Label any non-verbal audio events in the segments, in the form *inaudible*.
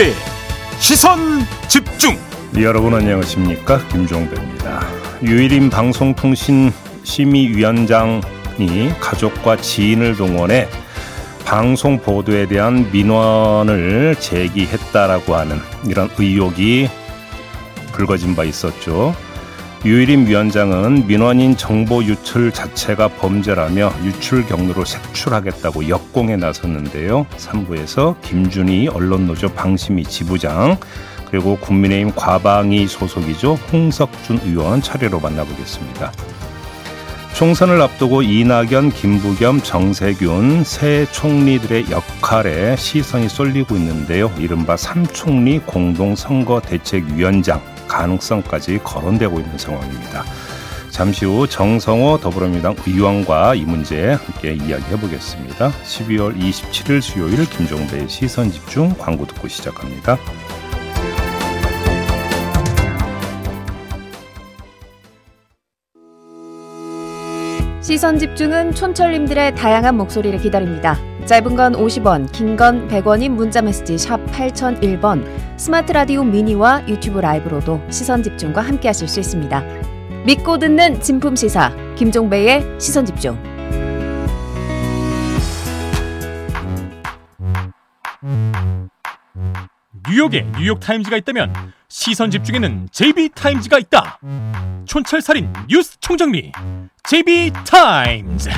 김종배 시선 집중. 여러분 안녕하십니까? 김종배입니다. 유일인 방송통신 심의위원장이 가족과 지인을 동원해 방송 보도에 대한 민원을 제기했다라고 하는 이런 의혹이 불거진 바 있었죠. 유일임 위원장은 민원인 정보 유출 자체가 범죄라며 유출 경로로 색출하겠다고 역공에 나섰는데요. 3부에서 김준희 언론노조 방심위 지부장 그리고 국민의힘 과방위 소속이죠. 홍석준 의원 차례로 만나보겠습니다. 총선을 앞두고 이낙연, 김부겸, 정세균 새 총리들의 역할에 시선이 쏠리고 있는데요. 이른바 삼총리 공동선거대책위원장 가능성까지 거론되고 있는 상황입니다. 잠시 후 정성호 더불어민주당 의원과 이 문제 함께 이야기해 보겠습니다. 12월 27일 수요일 김종배의 시선 집중 광고 듣고 시작합니다. 시선 집중은 촌철님들의 다양한 목소리를 기다립니다. 짧은 건 50원, 긴 건 100원인 문자 메시지 샵 8001번, 스마트 라디오 미니와 유튜브 라이브로도 시선 집중과 함께 하실 수 있습니다. 믿고 듣는 진품 시사 김종배의 시선 집중. 뉴욕에 뉴욕 타임즈가 있다면 시선 집중에는 JB타임즈가 있다 촌철살인 뉴스 총정리 JB타임즈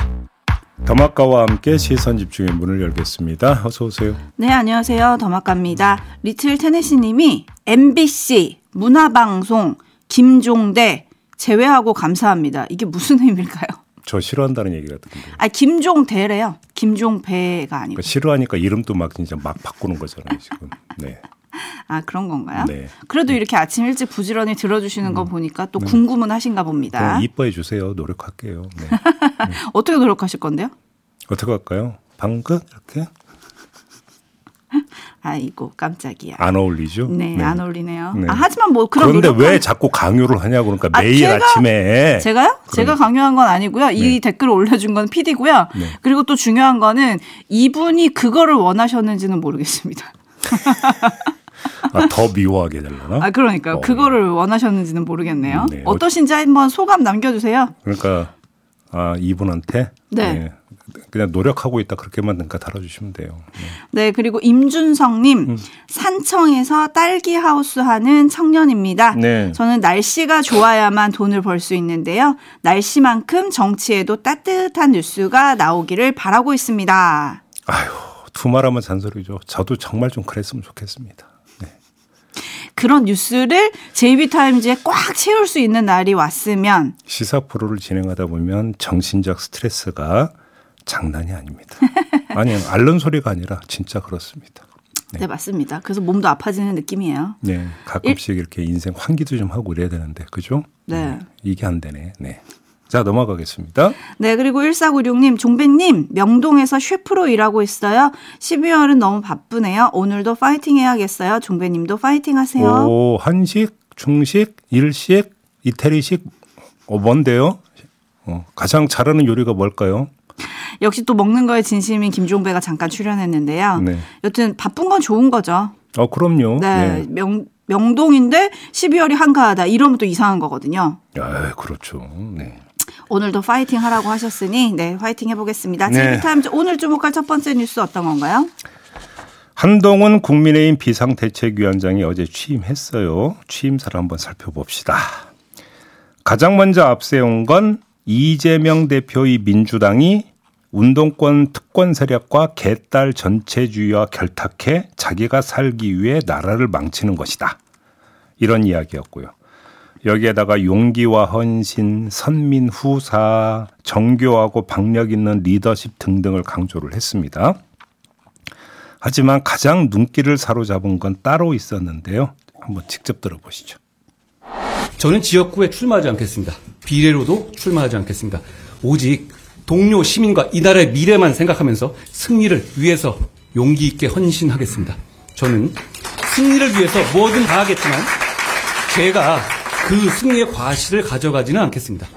더마카와 함께 시선 집중의 문을 열겠습니다. 어서 오세요. 네, 안녕하세요. 더마카입니다. 리틀 테네시 님이 MBC 문화방송 김종대 제외하고 감사합니다. 이게 무슨 의미일까요? 저 싫어한다는 얘기 같은데. 아, 김종대래요. 김종배가 아니고. 그러니까 싫어하니까 이름도 막 진짜 막 바꾸는 거잖아요, 지금. 네. *laughs* 아, 그런 건가요? 네. 그래도 이렇게 아침 일찍 부지런히 들어주시는 거 보니까 또 궁금은 하신가 봅니다. 이뻐해 주세요. 노력할게요. 네. *laughs* 어떻게 노력하실 건데요? 어떻게 할까요? 방긋 이렇게 *laughs* 아이고, 깜짝이야. 안 어울리죠? 네, 안 어울리네요. 네. 아, 하지만 뭐 그런 그런데 노력한- 왜 자꾸 강요를 하냐고 그러니까 아, 매일 제가- 아침에 제가요? 제가 강요한 건 아니고요. 이 네. 댓글을 올려준 건 PD고요. 네. 그리고 또 중요한 거는 이분이 그거를 원하셨는지는 모르겠습니다. 아, 더 미워하게 되려나? 아, 그러니까요. 어. 그거를 원하셨는지는 모르겠네요. 네. 어떠신지 한번 소감 남겨주세요. 그러니까 아, 이분한테 네. 그냥 노력하고 있다 그렇게만 그러니까 달아주시면 돼요. 네. 네, 그리고 임준성님, 음. 산청에서 딸기 하우스 하는 청년입니다. 네. 저는 날씨가 좋아야만 돈을 벌 수 있는데요. 날씨만큼 정치에도 따뜻한 뉴스가 나오기를 바라고 있습니다. 아유 두 말하면 잔소리죠. 저도 정말 좀 그랬으면 좋겠습니다. 네. 그런 뉴스를 JB타임즈에 꽉 채울 수 있는 날이 왔으면 시사 프로를 진행하다 보면 정신적 스트레스가 장난이 아닙니다. *laughs* 아니 앓는 소리가 아니라 진짜 그렇습니다. 네. 네. 맞습니다. 그래서 몸도 아파지는 느낌이에요. 네, 가끔씩 이렇게 인생 환기도 좀 하고 이래야 되는데, 그죠? 네. 이게 안 되네. 네. 자, 넘어가겠습니다. 네, 그리고 1496님, 종배님, 명동에서 셰프로 일하고 있어요. 12월은 너무 바쁘네요. 오늘도 파이팅 해야겠어요. 종배님도 파이팅 하세요. 오, 한식, 중식, 일식, 이태리식, 어, 뭔데요? 어, 가장 잘하는 요리가 뭘까요? 역시 또 먹는 거에 진심인 김종배가 잠깐 출연했는데요. 네. 여튼 바쁜 건 좋은 거죠. 어, 그럼요. 네, 명, 명동인데 12월이 한가하다. 이러면 또 이상한 거거든요. 아, 그렇죠. 네. 오늘도 파이팅 하라고 하셨으니 네 파이팅 해보겠습니다. 네. JB타임즈 오늘 주목할 첫 번째 뉴스 어떤 건가요? 한동훈 국민의힘 비상대책위원장이 어제 취임했어요. 취임사를 한번 살펴봅시다. 가장 먼저 앞세운 건 이재명 대표의 민주당이 운동권 특권 세력과 개딸 전체주의와 결탁해 자기가 살기 위해 나라를 망치는 것이다. 이런 이야기였고요. 여기에다가 용기와 헌신, 선민 후사, 정교하고 박력 있는 리더십 등등을 강조를 했습니다. 하지만 가장 눈길을 사로잡은 건 따로 있었는데요. 한번 직접 들어보시죠. 저는 지역구에 출마하지 않겠습니다. 비례로도 출마하지 않겠습니다. 오직 동료 시민과 이 나라의 미래만 생각하면서 승리를 위해서 용기 있게 헌신하겠습니다. 저는 승리를 위해서 뭐든 다 하겠지만 제가 그 승리의 과실을 가져가지는 않겠습니다.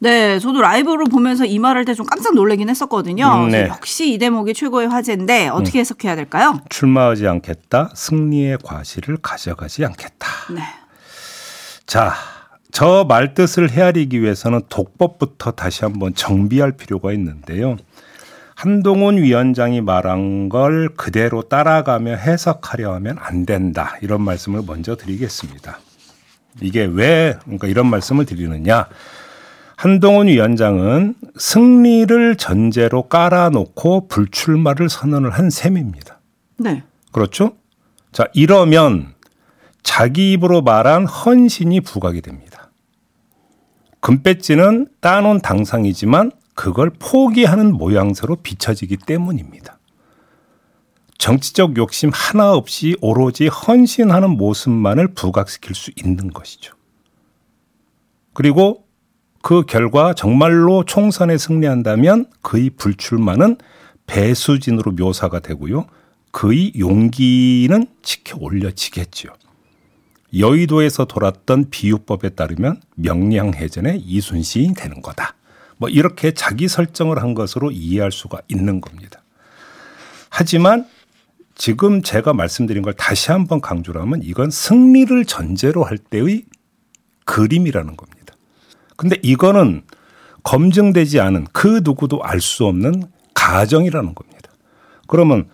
네, 저도 라이브로 보면서 이 말할 때좀 깜짝 놀라긴 했었거든요. 음, 네. 역시 이 대목이 최고의 화제인데 어떻게 해석해야 될까요? 출마하지 않겠다. 승리의 과실을 가져가지 않겠다. 네. 자, 저 말뜻을 헤아리기 위해서는 독법부터 다시 한번 정비할 필요가 있는데요. 한동훈 위원장이 말한 걸 그대로 따라가며 해석하려 하면 안 된다. 이런 말씀을 먼저 드리겠습니다. 이게 왜 그러니까 이런 말씀을 드리느냐? 한동훈 위원장은 승리를 전제로 깔아놓고 불출마를 선언을 한 셈입니다. 네. 그렇죠? 자, 이러면 자기 입으로 말한 헌신이 부각이 됩니다. 금배지는 따놓은 당상이지만 그걸 포기하는 모양새로 비춰지기 때문입니다. 정치적 욕심 하나 없이 오로지 헌신하는 모습만을 부각시킬 수 있는 것이죠. 그리고 그 결과 정말로 총선에 승리한다면 그의 불출마는 배수진으로 묘사가 되고요. 그의 용기는 지켜 올려지겠지요. 여의도에서 돌았던 비유법에 따르면 명량해전의 이순신이 되는 거다. 뭐 이렇게 자기 설정을 한 것으로 이해할 수가 있는 겁니다. 하지만 지금 제가 말씀드린 걸 다시 한번 강조를 하면 이건 승리를 전제로 할 때의 그림이라는 겁니다. 근데 이거는 검증되지 않은 그 누구도 알 수 없는 가정이라는 겁니다. 그러면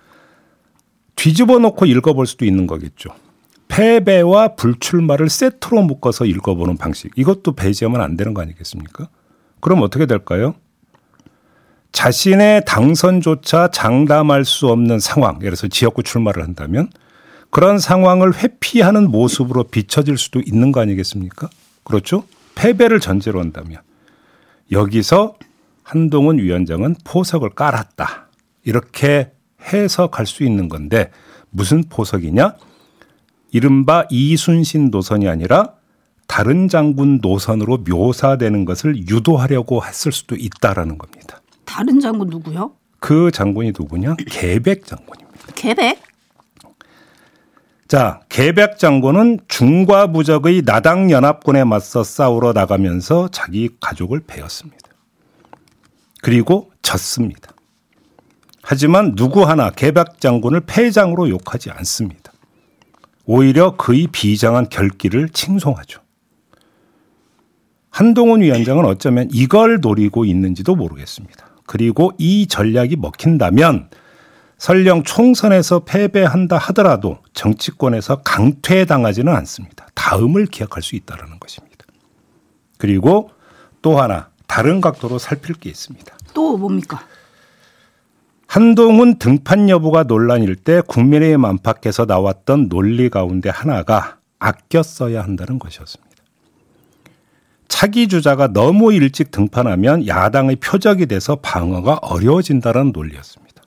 뒤집어 놓고 읽어볼 수도 있는 거겠죠. 패배와 불출마를 세트로 묶어서 읽어보는 방식. 이것도 배제하면 안 되는 거 아니겠습니까? 그럼 어떻게 될까요? 자신의 당선조차 장담할 수 없는 상황, 예를 들어서 지역구 출마를 한다면 그런 상황을 회피하는 모습으로 비춰질 수도 있는 거 아니겠습니까? 그렇죠? 패배를 전제로 한다면 여기서 한동훈 위원장은 포석을 깔았다. 이렇게 해석할 수 있는 건데 무슨 포석이냐? 이른바 이순신 노선이 아니라 다른 장군 노선으로 묘사되는 것을 유도하려고 했을 수도 있다라는 겁니다. 다른 장군 누구요? 그 장군이 누구냐? 계백 장군입니다. 계백? 자, 계백 장군은 중과 부적의 나당 연합군에 맞서 싸우러 나가면서 자기 가족을 베었습니다. 그리고 졌습니다. 하지만 누구 하나 계백 장군을 패장으로 욕하지 않습니다. 오히려 그의 비장한 결기를 칭송하죠. 한동훈 위원장은 어쩌면 이걸 노리고 있는지도 모르겠습니다. 그리고 이 전략이 먹힌다면 설령 총선에서 패배한다 하더라도 정치권에서 강퇴당하지는 않습니다. 다음을 기약할 수 있다는 것입니다. 그리고 또 하나 다른 각도로 살필 게 있습니다. 또 뭡니까? 한동훈 등판 여부가 논란일 때 국민의힘 안팎에서 나왔던 논리 가운데 하나가 아껴 써야 한다는 것이었습니다. 차기 주자가 너무 일찍 등판하면 야당의 표적이 돼서 방어가 어려워진다는 논리였습니다.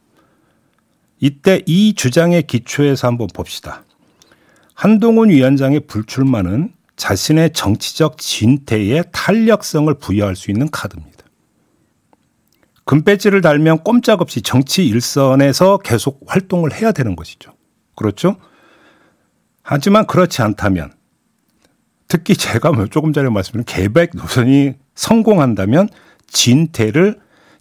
이때 이 주장의 기초에서 한번 봅시다. 한동훈 위원장의 불출마는 자신의 정치적 진퇴에 탄력성을 부여할 수 있는 카드입니다. 금배지를 달면 꼼짝없이 정치 일선에서 계속 활동을 해야 되는 것이죠. 그렇죠? 하지만 그렇지 않다면 특히 제가 뭐 조금 전에 말씀드린 계백 노선이 성공한다면 진퇴를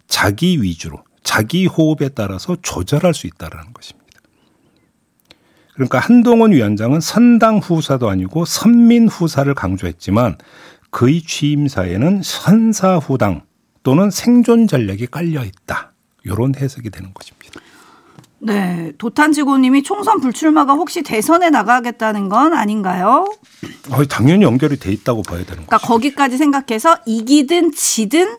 자기 위주로 자기 호흡에 따라서 조절할 수 있다라는 것입니다. 그러니까 한동훈 위원장은 선당 후사도 아니고 선민 후사를 강조했지만 그의 취임사에는 선사 후당 또는 생존 전략이 깔려 있다. 이런 해석이 되는 것입니다. 네, 도탄지고님이 총선 불출마가 혹시 대선에 나가겠다는 건 아닌가요? 어, 당연히 연결이 돼 있다고 봐야 되는 그러니까 거죠. 거기까지 생각해서 이기든 지든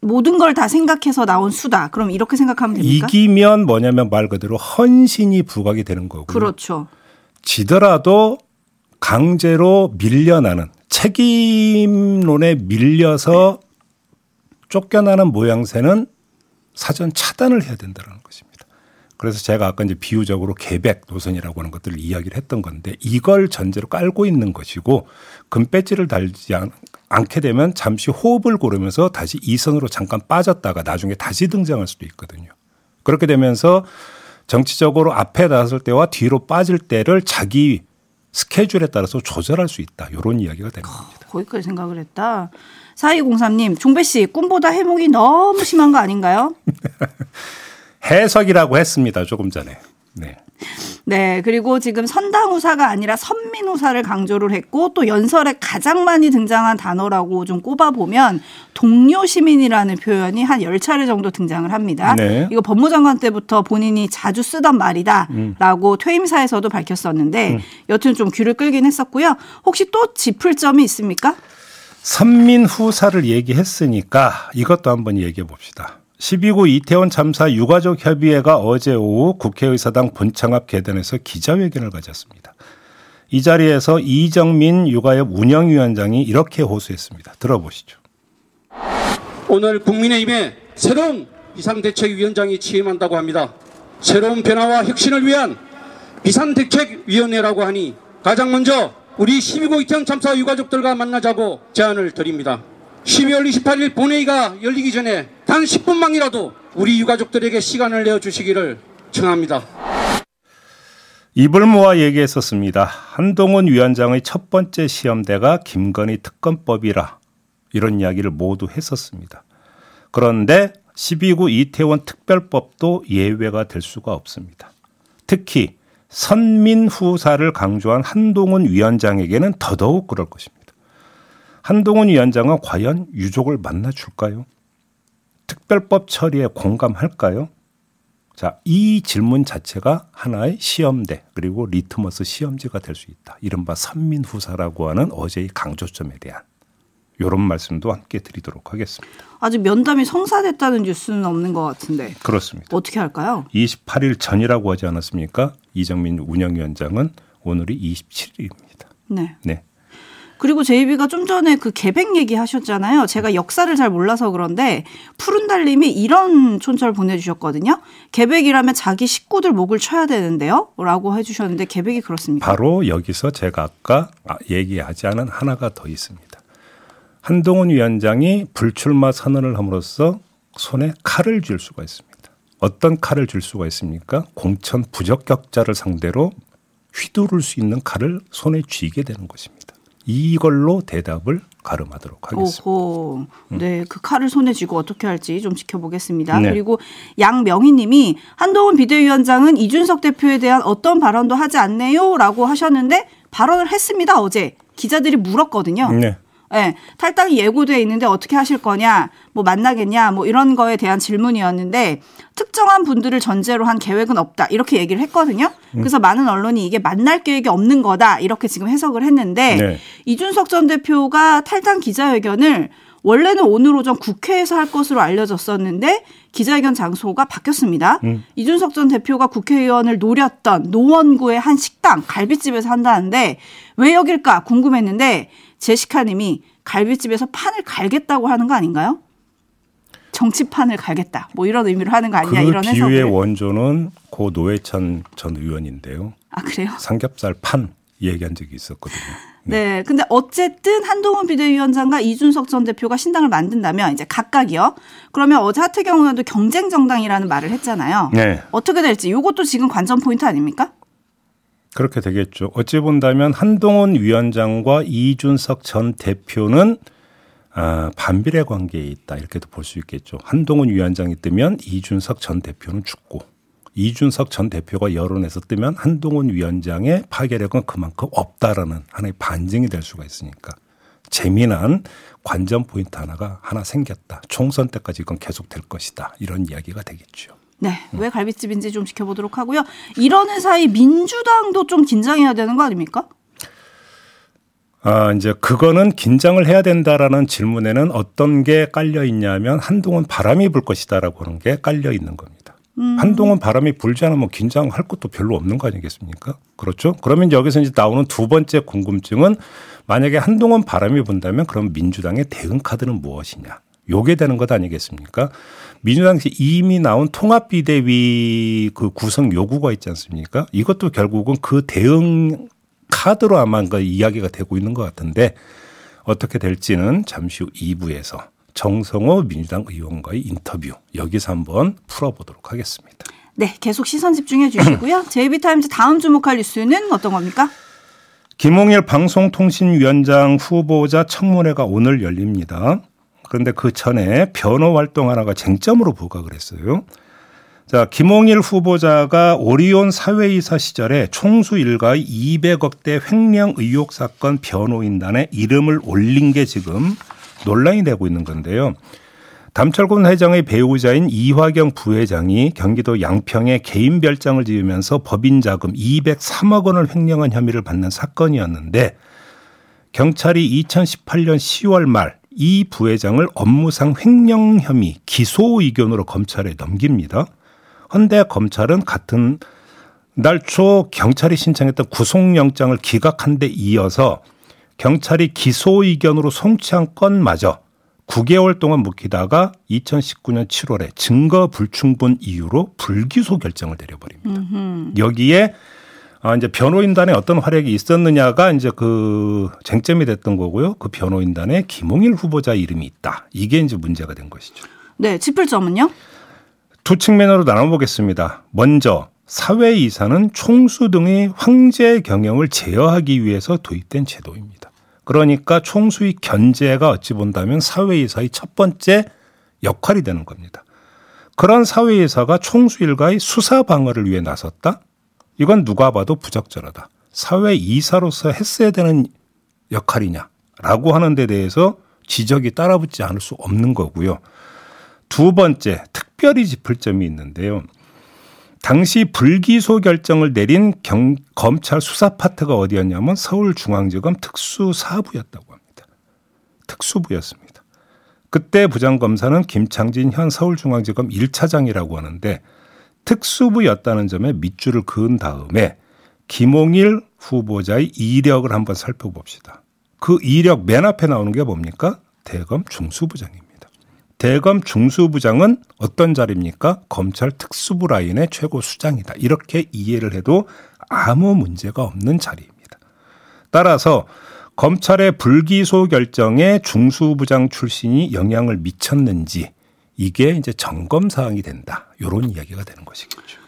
모든 걸 다 생각해서 나온 수다. 그럼 이렇게 생각하면 됩니까? 이기면 뭐냐면 말 그대로 헌신이 부각이 되는 거고요. 그렇죠. 지더라도 강제로 밀려나는 책임론에 밀려서 쫓겨나는 모양새는 사전 차단을 해야 된다는 것입니다. 그래서 제가 아까 이제 비유적으로 계백 노선이라고 하는 것들을 이야기를 했던 건데 이걸 전제로 깔고 있는 것이고 금배지를 달지 않, 않게 되면 잠시 호흡을 고르면서 다시 이선으로 잠깐 빠졌다가 나중에 다시 등장할 수도 있거든요. 그렇게 되면서 정치적으로 앞에 나설 때와 뒤로 빠질 때를 자기 스케줄에 따라서 조절할 수 있다. 이런 이야기가 되는 겁니다. 거기까지 생각을 했다. 4203님, 종배 씨, 꿈보다 해몽이 너무 심한 거 아닌가요? *laughs* 해석이라고 했습니다. 조금 전에. 네. 네, 그리고 지금 선당후사가 아니라 선민후사를 강조를 했고 또 연설에 가장 많이 등장한 단어라고 좀 꼽아보면 동료시민이라는 표현이 한 10차례 정도 등장을 합니다. 네. 이거 법무장관 때부터 본인이 자주 쓰던 말이다 라고 퇴임사에서도 밝혔었는데 음. 여튼 좀 귀를 끌긴 했었고요. 혹시 또 짚을 점이 있습니까? 선민 후사를 얘기했으니까 이것도 한번 얘기해 봅시다. 12구 이태원 참사 유가족 협의회가 어제 오후 국회의사당 본청 앞 계단에서 기자회견을 가졌습니다. 이 자리에서 이정민 육아협 운영위원장이 이렇게 호소했습니다. 들어보시죠. 오늘 국민의힘에 새로운 비상대책위원장이 취임한다고 합니다. 새로운 변화와 혁신을 위한 비상대책위원회라고 하니 가장 먼저 우리 12구 이태원 참사 유가족들과 만나자고 제안을 드립니다. 12월 28일 본회의가 열리기 전에 단 10분만이라도 우리 유가족들에게 시간을 내어주시기를 청합니다. 입을 모아 얘기했었습니다. 한동훈 위원장의 첫 번째 시험대가 김건희 특검법이라 이런 이야기를 모두 했었습니다. 그런데 10.29 이태원 특별법도 예외가 될 수가 없습니다. 특히 선민 후사를 강조한 한동훈 위원장에게는 더더욱 그럴 것입니다. 한동훈 위원장은 과연 유족을 만나줄까요? 특별법 처리에 공감할까요? 자, 이 질문 자체가 하나의 시험대 그리고 리트머스 시험지가 될 수 있다. 이른바 선민후사라고 하는 어제의 강조점에 대한 이런 말씀도 함께 드리도록 하겠습니다. 아직 면담이 성사됐다는 뉴스는 없는 것 같은데 그렇습니다. 어떻게 할까요? 28일 전이라고 하지 않았습니까? 이정민 운영위원장은 오늘이 27일입니다. 네. 네. 그리고 제이비가 좀 전에 그 계백 얘기 하셨잖아요. 제가 역사를 잘 몰라서 그런데 푸른 달님이 이런 촌철 보내주셨거든요. 계백이라면 자기 식구들 목을 쳐야 되는데요. 라고 해주셨는데 계백이 그렇습니까? 바로 여기서 제가 아까 아, 얘기하지 않은 하나가 더 있습니다. 한동훈 위원장이 불출마 선언을 함으로써 손에 칼을 쥘 수가 있습니다. 어떤 칼을 쥘 수가 있습니까? 공천 부적격자를 상대로 휘두를 수 있는 칼을 손에 쥐게 되는 것입니다. 이걸로 대답을 가름하도록 하겠습니다. 오호. 네, 그 칼을 손에 쥐고 어떻게 할지 좀 지켜보겠습니다. 네. 그리고 양명희 님이 한동훈 비대위원장은 이준석 대표에 대한 어떤 발언도 하지 않네요. 라고 하셨는데 발언을 했습니다. 어제. 기자들이 물었거든요. 네. 예, 탈당이 예고돼 있는데 어떻게 하실 거냐, 뭐 만나겠냐, 뭐 이런 거에 대한 질문이었는데 특정한 분들을 전제로 한 계획은 없다 이렇게 얘기를 했거든요. 음. 그래서 많은 언론이 이게 만날 계획이 없는 거다 이렇게 지금 해석을 했는데 네. 이준석 전 대표가 탈당 기자회견을 원래는 오늘 오전 국회에서 할 것으로 알려졌었는데 기자회견 장소가 바뀌었습니다. 음. 이준석 전 대표가 국회의원을 노렸던 노원구의 한 식당 갈비집에서 한다는데 왜 여길까 궁금했는데 제시카님이 갈비집에서 판을 갈겠다고 하는 거 아닌가요? 정치판을 갈겠다. 뭐 이런 의미로 하는 거 아니냐 그 이런 비유의 해석을. 원조는 고 노회찬 전 의원인데요. 아 그래요? 삼겹살 판 얘기한 적이 있었거든요. 네. 근데 어쨌든 한동훈 비대위원장과 이준석 전 대표가 신당을 만든다면 이제 각각이요. 그러면 어제 하태경 의원도 경쟁 정당이라는 말을 했잖아요. 네. 어떻게 될지 이것도 지금 관전 포인트 아닙니까? 그렇게 되겠죠. 어찌 본다면 한동훈 위원장과 이준석 전 대표는 아, 반비례 관계에 있다 이렇게도 볼 수 있겠죠. 한동훈 위원장이 뜨면 이준석 전 대표는 죽고 이준석 전 대표가 여론에서 뜨면 한동훈 위원장의 파괴력은 그만큼 없다라는 하나의 반증이 될 수가 있으니까 재미난 관전 포인트 하나가 하나 생겼다. 총선 때까지 이건 계속될 것이다. 이런 이야기가 되겠죠. 네. 왜 갈비집인지 좀 지켜보도록 하고요. 이러는 사이 민주당도 좀 긴장해야 되는 거 아닙니까? 아, 이제 그거는 긴장을 해야 된다라는 질문에는 어떤 게 깔려 있냐면 한동훈 바람이 불 것이다라고 하는 게 깔려 있는 겁니다. 한동훈 바람이 불지 않으면 긴장할 것도 별로 없는 거 아니겠습니까? 그렇죠? 그러면 여기서 이제 나오는 두 번째 궁금증은 만약에 한동훈 바람이 분다면 그럼 민주당의 대응 카드는 무엇이냐? 요게 되는 것 아니겠습니까? 민주당에서 이미 나온 통합 비대위 그 구성 요구가 있지 않습니까? 이것도 결국은 그 대응 카드로 아마 그 이야기가 되고 있는 것 같은데 어떻게 될지는 잠시 후 2부에서 정성호 민주당 의원과의 인터뷰 여기서 한번 풀어보도록 하겠습니다. 네. 계속 시선 집중해 주시고요. *clears throat* 제이비타임즈 다음 주목할 뉴스는 어떤 겁니까? 김홍일 방송통신위원장 후보자 청문회가 오늘 열립니다. 그런데 그 전에 변호 활동 하나가 쟁점으로 부각을 했어요. 자, 김홍일 후보자가 오리온 사회이사 시절에 총수 일가의 200억대 횡령 의혹 사건 변호인단에 이름을 올린 게 지금 논란이 되고 있는 건데요. 담철군 회장의 배우자인 이화경 부회장이 경기도 양평에 개인 별장을 지으면서 법인 자금 203억 원을 횡령한 혐의를 받는 사건이었는데 경찰이 2018년 10월 말 이 부회장을 업무상 횡령 혐의 기소 의견으로 검찰에 넘깁니다. 헌데 검찰은 같은 날 초 경찰이 신청했던 구속영장을 기각한 데 이어서 경찰이 기소 의견으로 송치한 건마저 9개월 동안 묵히다가 2019년 7월에 증거 불충분 이유로 불기소 결정을 내려버립니다. 음흠. 여기에 아, 이제 변호인단에 어떤 활약이 있었느냐가 이제 그 쟁점이 됐던 거고요. 그 변호인단에 김홍일 후보자 이름이 있다. 이게 이제 문제가 된 것이죠. 네, 짚을 점은요? 두 측면으로 나눠보겠습니다. 먼저 사회이사는 총수 등의 황제 경영을 제어하기 위해서 도입된 제도입니다. 그러니까 총수의 견제가 어찌 본다면 사회이사의 첫 번째 역할이 되는 겁니다. 그런 사회이사가 총수 일가의 수사 방어를 위해 나섰다? 이건 누가 봐도 부적절하다. 사회 이사로서 했어야 되는 역할이냐라고 하는 데 대해서 지적이 따라붙지 않을 수 없는 거고요. 두 번째, 특별히 짚을 점이 있는데요. 당시 불기소 결정을 내린 경, 검찰 수사 파트가 어디였냐면 서울중앙지검 특수사부였다고 합니다. 특수부였습니다. 그때 부장검사는 김창진 현 서울중앙지검 1차장이라고 하는데 특수부였다는 점에 밑줄을 그은 다음에 김홍일 후보자의 이력을 한번 살펴봅시다. 그 이력 맨 앞에 나오는 게 뭡니까? 대검 중수부장입니다. 대검 중수부장은 어떤 자리입니까? 검찰 특수부 라인의 최고 수장이다. 이렇게 이해를 해도 아무 문제가 없는 자리입니다. 따라서 검찰의 불기소 결정에 중수부장 출신이 영향을 미쳤는지 이게 이제 점검 사항이 된다. 이런 이야기가 되는 것이겠죠.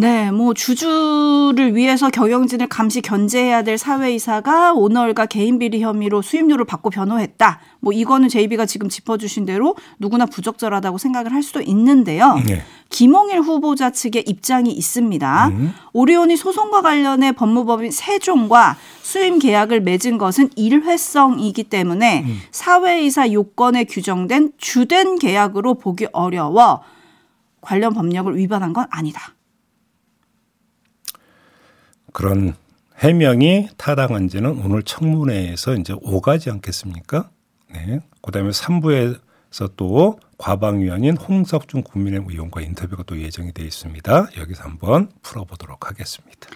네, 뭐 주주를 위해서 경영진을 감시 견제해야 될 사회이사가 오너가 개인 비리 혐의로 수임료를 받고 변호했다. 뭐 이거는 제이비가 지금 짚어주신 대로 누구나 부적절하다고 생각을 할 수도 있는데요. 네. 김홍일 후보자 측의 입장이 있습니다. 음. 오리온이 소송과 관련해 법무법인 세종과 수임 계약을 맺은 것은 일회성이기 때문에 음. 사회이사 요건에 규정된 주된 계약으로 보기 어려워 관련 법령을 위반한 건 아니다. 그런 해명이 타당한 지는 오늘 청문회에서 이제 오가지 않겠습니까? 네. 그 다음에 3부에서 또 과방위원인 홍석준 국민의힘 의원과 인터뷰가 또 예정이 되어 있습니다. 여기서 한번 풀어보도록 하겠습니다.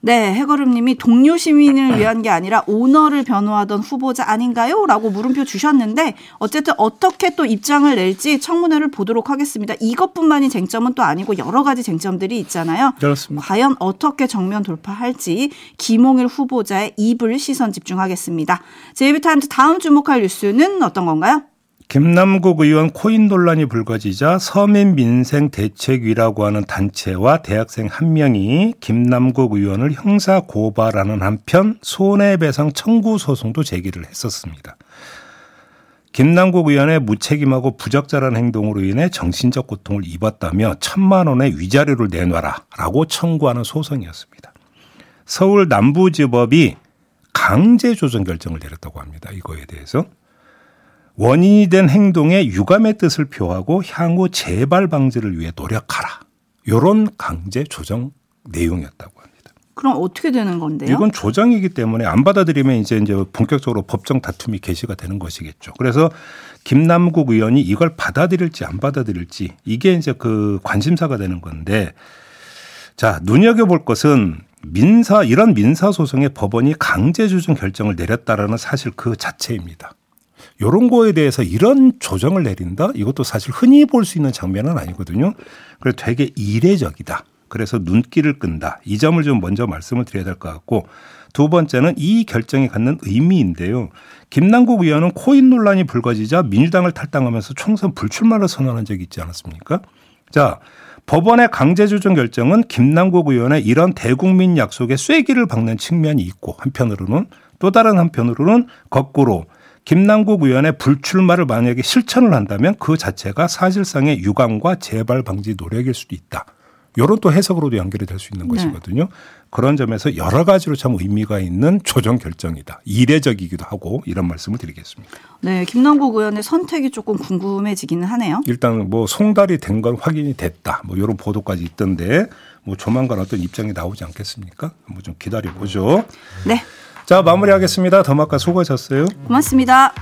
네, 해거름님이 동료 시민을 위한 게 아니라 오너를 변호하던 후보자 아닌가요? 라고 물음표 주셨는데 어쨌든 어떻게 또 입장을 낼지 청문회를 보도록 하겠습니다. 이것뿐만이 쟁점은 또 아니고 여러 가지 쟁점들이 있잖아요. 그렇습니다. 과연 어떻게 정면 돌파할지 김홍일 후보자의 입을 시선 집중하겠습니다. 제이비타임즈 다음 주목할 뉴스는 어떤 건가요? 김남국 의원 코인 논란이 불거지자 서민민생대책위라고 하는 단체와 대학생 한 명이 김남국 의원을 형사 고발하는 한편 손해배상 청구 소송도 제기를 했었습니다. 김남국 의원의 무책임하고 부적절한 행동으로 인해 정신적 고통을 입었다며 천만 원의 위자료를 내놔라라고 청구하는 소송이었습니다. 서울 남부지법이 강제 조정 결정을 내렸다고 합니다. 이거에 대해서 원인이 된 행동에 유감의 뜻을 표하고 향후 재발 방지를 위해 노력하라. 요런 강제 조정 내용이었다고 합니다. 그럼 어떻게 되는 건데요? 이건 조정이기 때문에 안 받아들이면 이제 이제 본격적으로 법정 다툼이 개시가 되는 것이겠죠. 그래서 김남국 의원이 이걸 받아들일지 안 받아들일지 이게 이제 그 관심사가 되는 건데 자, 눈여겨 볼 것은 민사, 이런 민사 소송에 법원이 강제 조정 결정을 내렸다라는 사실 그 자체입니다. 요런 거에 대해서 이런 조정을 내린다? 이것도 사실 흔히 볼 수 있는 장면은 아니거든요. 그래서 되게 이례적이다. 그래서 눈길을 끈다. 이 점을 좀 먼저 말씀을 드려야 될 것 같고 두 번째는 이 결정이 갖는 의미인데요. 김남국 의원은 코인 논란이 불거지자 민주당을 탈당하면서 총선 불출마를 선언한 적이 있지 않았습니까? 자, 법원의 강제조정 결정은 김남국 의원의 이런 대국민 약속에 쐐기를 박는 측면이 있고 한편으로는 또 다른 한편으로는 거꾸로 김남국 의원의 불출마를 만약에 실천을 한다면 그 자체가 사실상의 유감과 재발 방지 노력일 수도 있다. 요런 또 해석으로도 연결이 될 수 있는 네. 것이거든요. 그런 점에서 여러 가지로 참 의미가 있는 조정 결정이다. 이례적이기도 하고 이런 말씀을 드리겠습니다. 네, 김남국 의원의 선택이 조금 궁금해지기는 하네요. 일단 뭐 송달이 된 건 확인이 됐다. 뭐 이런 보도까지 있던데 뭐 조만간 어떤 입장이 나오지 않겠습니까? 한번 좀 기다려 보죠. 네, 자, 마무리하겠습니다. 더마카 수고하셨어요. 고맙습니다.